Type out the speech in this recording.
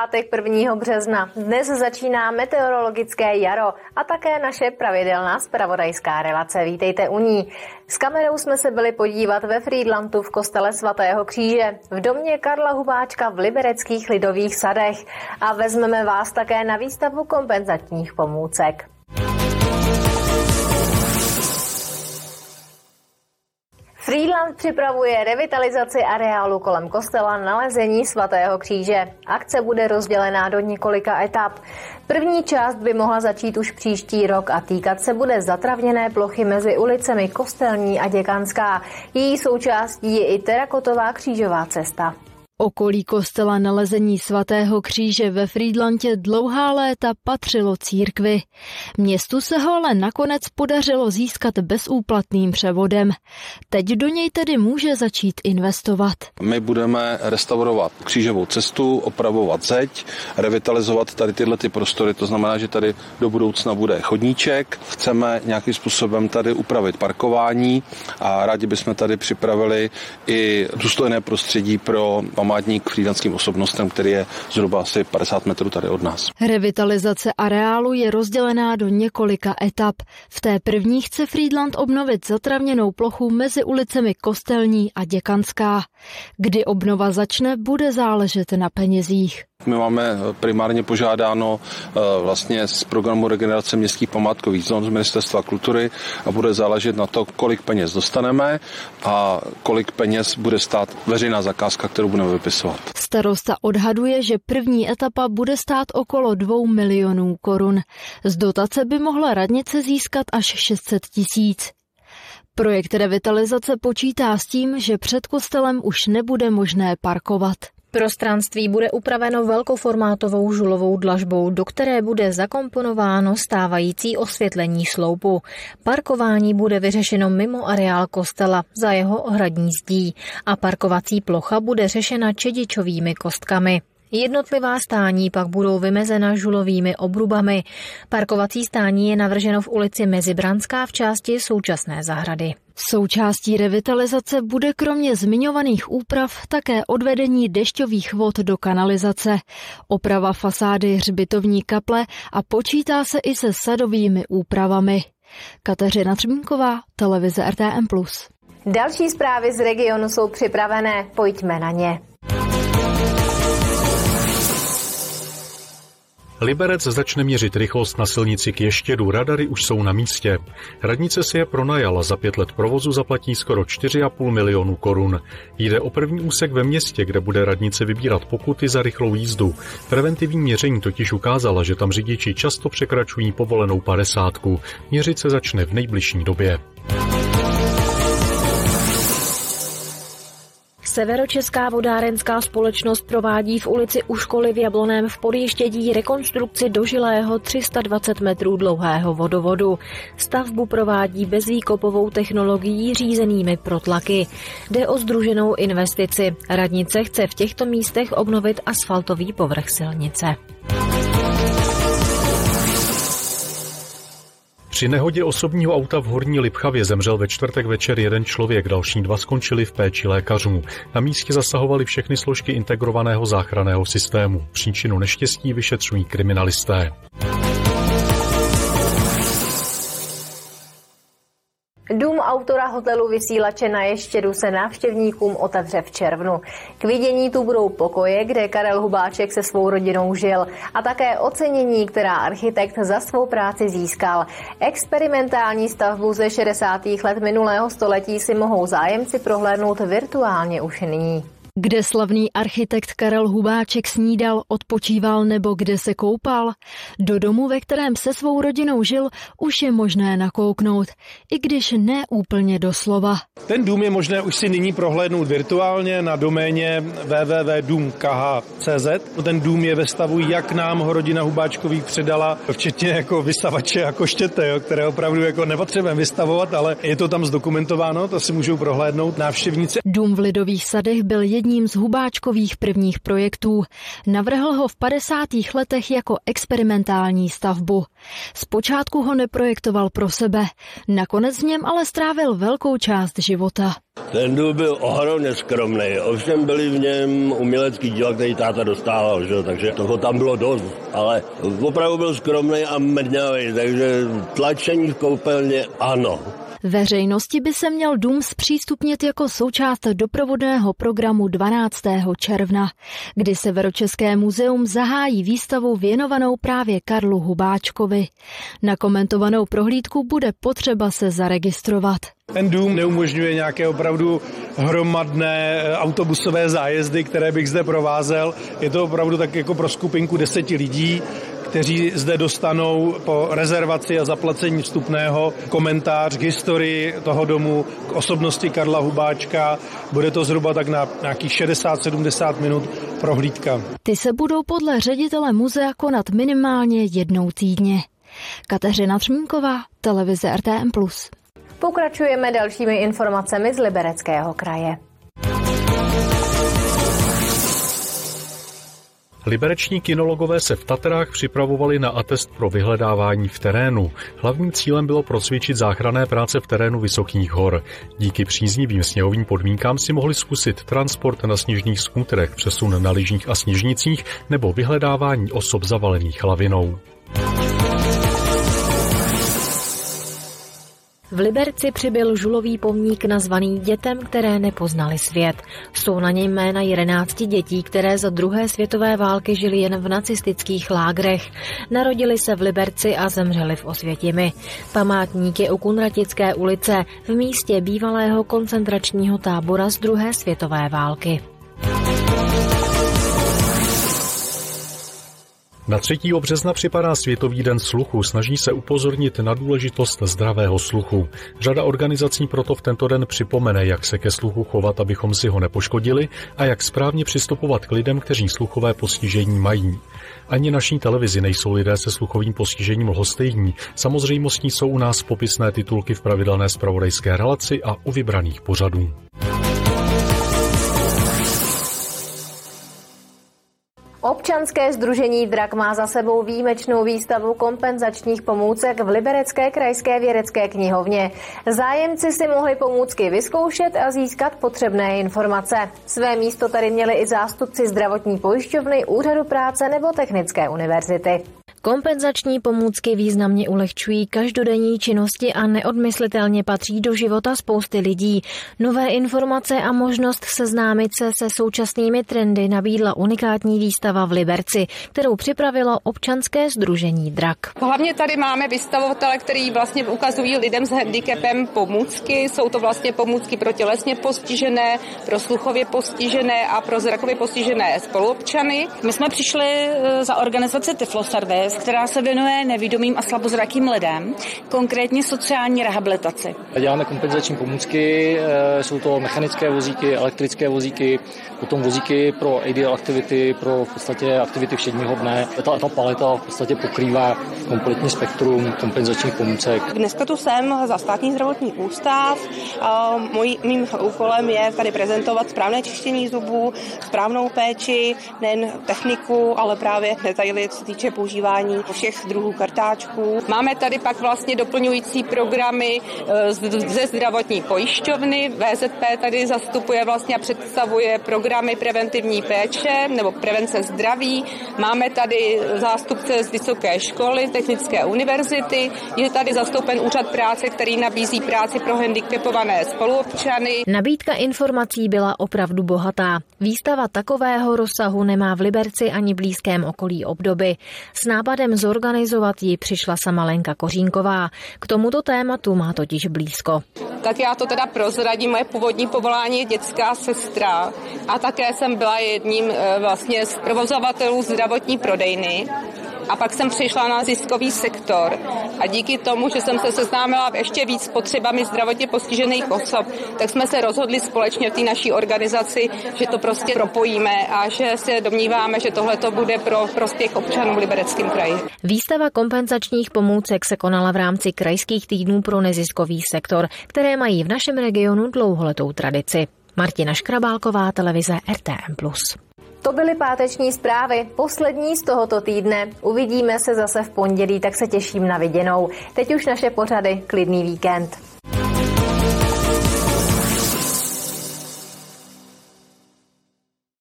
Pátek 1. března. Dnes začíná meteorologické jaro a také naše pravidelná spravodajská relace. Vítejte u ní. S kamerou jsme se byli podívat ve Friedlandu v kostele svatého kříže, v domě Karla Hubáčka v libereckých lidových sadech a vezmeme vás také na výstavu kompenzačních pomůcek. Freeland připravuje revitalizaci areálu kolem kostela nalezení svatého kříže. Akce bude rozdělená do několika etap. První část by mohla začít už příští rok a týkat se bude zatravněné plochy mezi ulicemi Kostelní a Děkanská. Její součástí je i terakotová křížová cesta. Okolí kostela nalezení svatého kříže ve Friedlandě dlouhá léta patřilo církvi. Městu se ho ale nakonec podařilo získat bezúplatným převodem. Teď do něj tedy může začít investovat. My budeme restaurovat křížovou cestu, opravovat zeď, revitalizovat tady tyhle ty prostory, to znamená, že tady do budoucna bude chodníček. Chceme nějakým způsobem tady upravit parkování a rádi bychom tady připravili i důstojné prostředí pro památník frýdanským osobnostem, který je zhruba asi 50 metrů tady od nás. Revitalizace areálu je rozdělená do několika etap. V té první chce Friedland obnovit zatravněnou plochu mezi ulicemi Kostelní a Děkanská. Kdy obnova začne, bude záležet na penězích. My máme primárně požádáno eh, vlastně z programu regenerace městských památkových zón z Ministerstva kultury a bude záležet na to, kolik peněz dostaneme a kolik peněz bude stát veřejná zakázka, kterou budeme vypisovat. Starosta odhaduje, že první etapa bude stát okolo 2 milionů korun. Z dotace by mohla radnice získat až 600 tisíc. Projekt revitalizace počítá s tím, že před kostelem už nebude možné parkovat. Prostranství bude upraveno velkoformátovou žulovou dlažbou, do které bude zakomponováno stávající osvětlení sloupu. Parkování bude vyřešeno mimo areál kostela za jeho ohradní zdí a parkovací plocha bude řešena čedičovými kostkami. Jednotlivá stání pak budou vymezena žulovými obrubami. Parkovací stání je navrženo v ulici Mezibranská v části současné zahrady. Součástí revitalizace bude kromě zmiňovaných úprav také odvedení dešťových vod do kanalizace, oprava fasády hřbitovní kaple a počítá se i se sadovými úpravami. Kateřina Třmínková, televize RTM+. Další zprávy z regionu jsou připravené, pojďme na ně. Liberec začne měřit rychlost na silnici k Ještědu, radary už jsou na místě. Radnice si je pronajala, za pět let provozu zaplatí skoro 4,5 milionu korun. Jde o první úsek ve městě, kde bude radnice vybírat pokuty za rychlou jízdu. Preventivní měření totiž ukázala, že tam řidiči často překračují povolenou padesátku. Měřit se začne v nejbližší době. Severočeská vodárenská společnost provádí v ulici u školy v Jabloném v podjíždědí rekonstrukci dožilého 320 metrů dlouhého vodovodu. Stavbu provádí bezvýkopovou technologií řízenými protlaky. Jde o združenou investici. Radnice chce v těchto místech obnovit asfaltový povrch silnice. Při nehodě osobního auta v Horní Lipchavě zemřel ve čtvrtek večer jeden člověk, další dva skončili v péči lékařů. Na místě zasahovali všechny složky integrovaného záchranného systému. Příčinu neštěstí vyšetřují kriminalisté. Dům autora hotelu Vysílače na Ještědu se návštěvníkům otevře v červnu. K vidění tu budou pokoje, kde Karel Hubáček se svou rodinou žil a také ocenění, která architekt za svou práci získal. Experimentální stavbu ze 60. let minulého století si mohou zájemci prohlédnout virtuálně už nyní. Kde slavný architekt Karel Hubáček snídal, odpočíval nebo kde se koupal? Do domu, ve kterém se svou rodinou žil, už je možné nakouknout, i když ne úplně doslova. Ten dům je možné už si nyní prohlédnout virtuálně na doméně www.důmkh.cz. Ten dům je ve stavu, jak nám ho rodina Hubáčkových předala, včetně jako vystavače a koštěte, jo, které opravdu jako nepotřebujeme vystavovat, ale je to tam zdokumentováno, to si můžou prohlédnout návštěvníci. Dům v Lidových sadech byl jedním z hubáčkových prvních projektů. Navrhl ho v 50. letech jako experimentální stavbu. Zpočátku ho neprojektoval pro sebe, nakonec v něm ale strávil velkou část života. Ten dům byl ohromně skromný, ovšem byli v něm umělecký díla, který táta dostával, že? takže toho tam bylo dost, ale opravdu byl skromný a mrňavý, takže tlačení v koupelně ano. Veřejnosti by se měl dům zpřístupnit jako součást doprovodného programu 12. června, kdy Severočeské muzeum zahájí výstavu věnovanou právě Karlu Hubáčkovi. Na komentovanou prohlídku bude potřeba se zaregistrovat. Ten dům neumožňuje nějaké opravdu hromadné eh, autobusové zájezdy, které bych zde provázel. Je to opravdu tak jako pro skupinku deseti lidí kteří zde dostanou po rezervaci a zaplacení vstupného komentář k historii toho domu, k osobnosti Karla Hubáčka. Bude to zhruba tak na nějakých 60-70 minut prohlídka. Ty se budou podle ředitele muzea konat minimálně jednou týdně. Kateřina Třmínková, televize RTM+. Pokračujeme dalšími informacemi z Libereckého kraje. Libereční kinologové se v Tatrách připravovali na atest pro vyhledávání v terénu. Hlavním cílem bylo procvičit záchranné práce v terénu Vysokých hor. Díky příznivým sněhovým podmínkám si mohli zkusit transport na sněžných skútrech, přesun na lyžních a sněžnicích nebo vyhledávání osob zavalených lavinou. V Liberci přibyl žulový pomník nazvaný dětem, které nepoznali svět. Jsou na něm jména 11 dětí, které za druhé světové války žili jen v nacistických lágrech. Narodili se v Liberci a zemřeli v Osvětimi. Památník je u Kunratické ulice v místě bývalého koncentračního tábora z druhé světové války. Na 3. března připadá Světový den sluchu, snaží se upozornit na důležitost zdravého sluchu. Řada organizací proto v tento den připomene, jak se ke sluchu chovat, abychom si ho nepoškodili a jak správně přistupovat k lidem, kteří sluchové postižení mají. Ani naší televizi nejsou lidé se sluchovým postižením lhostejní. Samozřejmostní jsou u nás popisné titulky v pravidelné spravodajské relaci a u vybraných pořadů. Občanské združení DRAK má za sebou výjimečnou výstavu kompenzačních pomůcek v Liberecké krajské vědecké knihovně. Zájemci si mohli pomůcky vyzkoušet a získat potřebné informace. Své místo tady měli i zástupci zdravotní pojišťovny, úřadu práce nebo technické univerzity. Kompenzační pomůcky významně ulehčují každodenní činnosti a neodmyslitelně patří do života spousty lidí. Nové informace a možnost seznámit se se současnými trendy nabídla unikátní výstava v Liberci, kterou připravilo občanské združení DRAK. Hlavně tady máme vystavovatele, který vlastně ukazují lidem s handicapem pomůcky. Jsou to vlastně pomůcky pro tělesně postižené, pro sluchově postižené a pro zrakově postižené spoluobčany. My jsme přišli eh, za organizaci Tiflo Service obec, která se věnuje nevidomým a slabozrakým lidem, konkrétně sociální rehabilitaci. Děláme kompenzační pomůcky, eh, jsou to mechanické vozíky, elektrické vozíky, potom vozíky pro ideal activity, pro v podstatě aktivity všedního dne. Ta, ta paleta v podstatě pokrývá kompletní spektrum kompenzačních pomůcek. Dneska tu jsem za státní zdravotní ústav. Moj, mým úkolem je tady prezentovat správné čištění zubů, správnou péči, nejen techniku, ale právě detaily, co se týče používání vydávání všech druhů kartáčků. Máme tady pak vlastně doplňující programy eh, ze zdravotní pojišťovny. VZP tady zastupuje vlastně a představuje programy preventivní péče nebo prevence zdraví. Máme tady zástupce z vysoké školy, technické univerzity. Je tady zastoupen úřad práce, který nabízí práci pro handicapované spoluobčany. Nabídka informací byla opravdu bohatá. Výstava takového rozsahu nemá v Liberci ani blízkém okolí obdoby. S nápadem zorganizovat ji přišla sama Lenka Kořínková. K tomuto tématu má totiž blízko. Tak já to teda prozradím. Moje původní povolání je dětská sestra a také jsem byla jedním eh, vlastně z provozovatelů zdravotní prodejny a pak jsem přišla na ziskový sektor a díky tomu, že jsem se seznámila ještě víc s potřebami zdravotně postižených osob, tak jsme se rozhodli společně v té naší organizaci, že to prostě propojíme a že se domníváme, že tohle to bude pro prospěch občanů v Libereckém kraji. Výstava kompenzačních pomůcek se konala v rámci krajských týdnů pro neziskový sektor, které mají v našem regionu dlouholetou tradici. Martina Škrabálková, televize RTM+. To byly páteční zprávy, poslední z tohoto týdne. Uvidíme se zase v pondělí, tak se těším na viděnou. Teď už naše pořady, klidný víkend.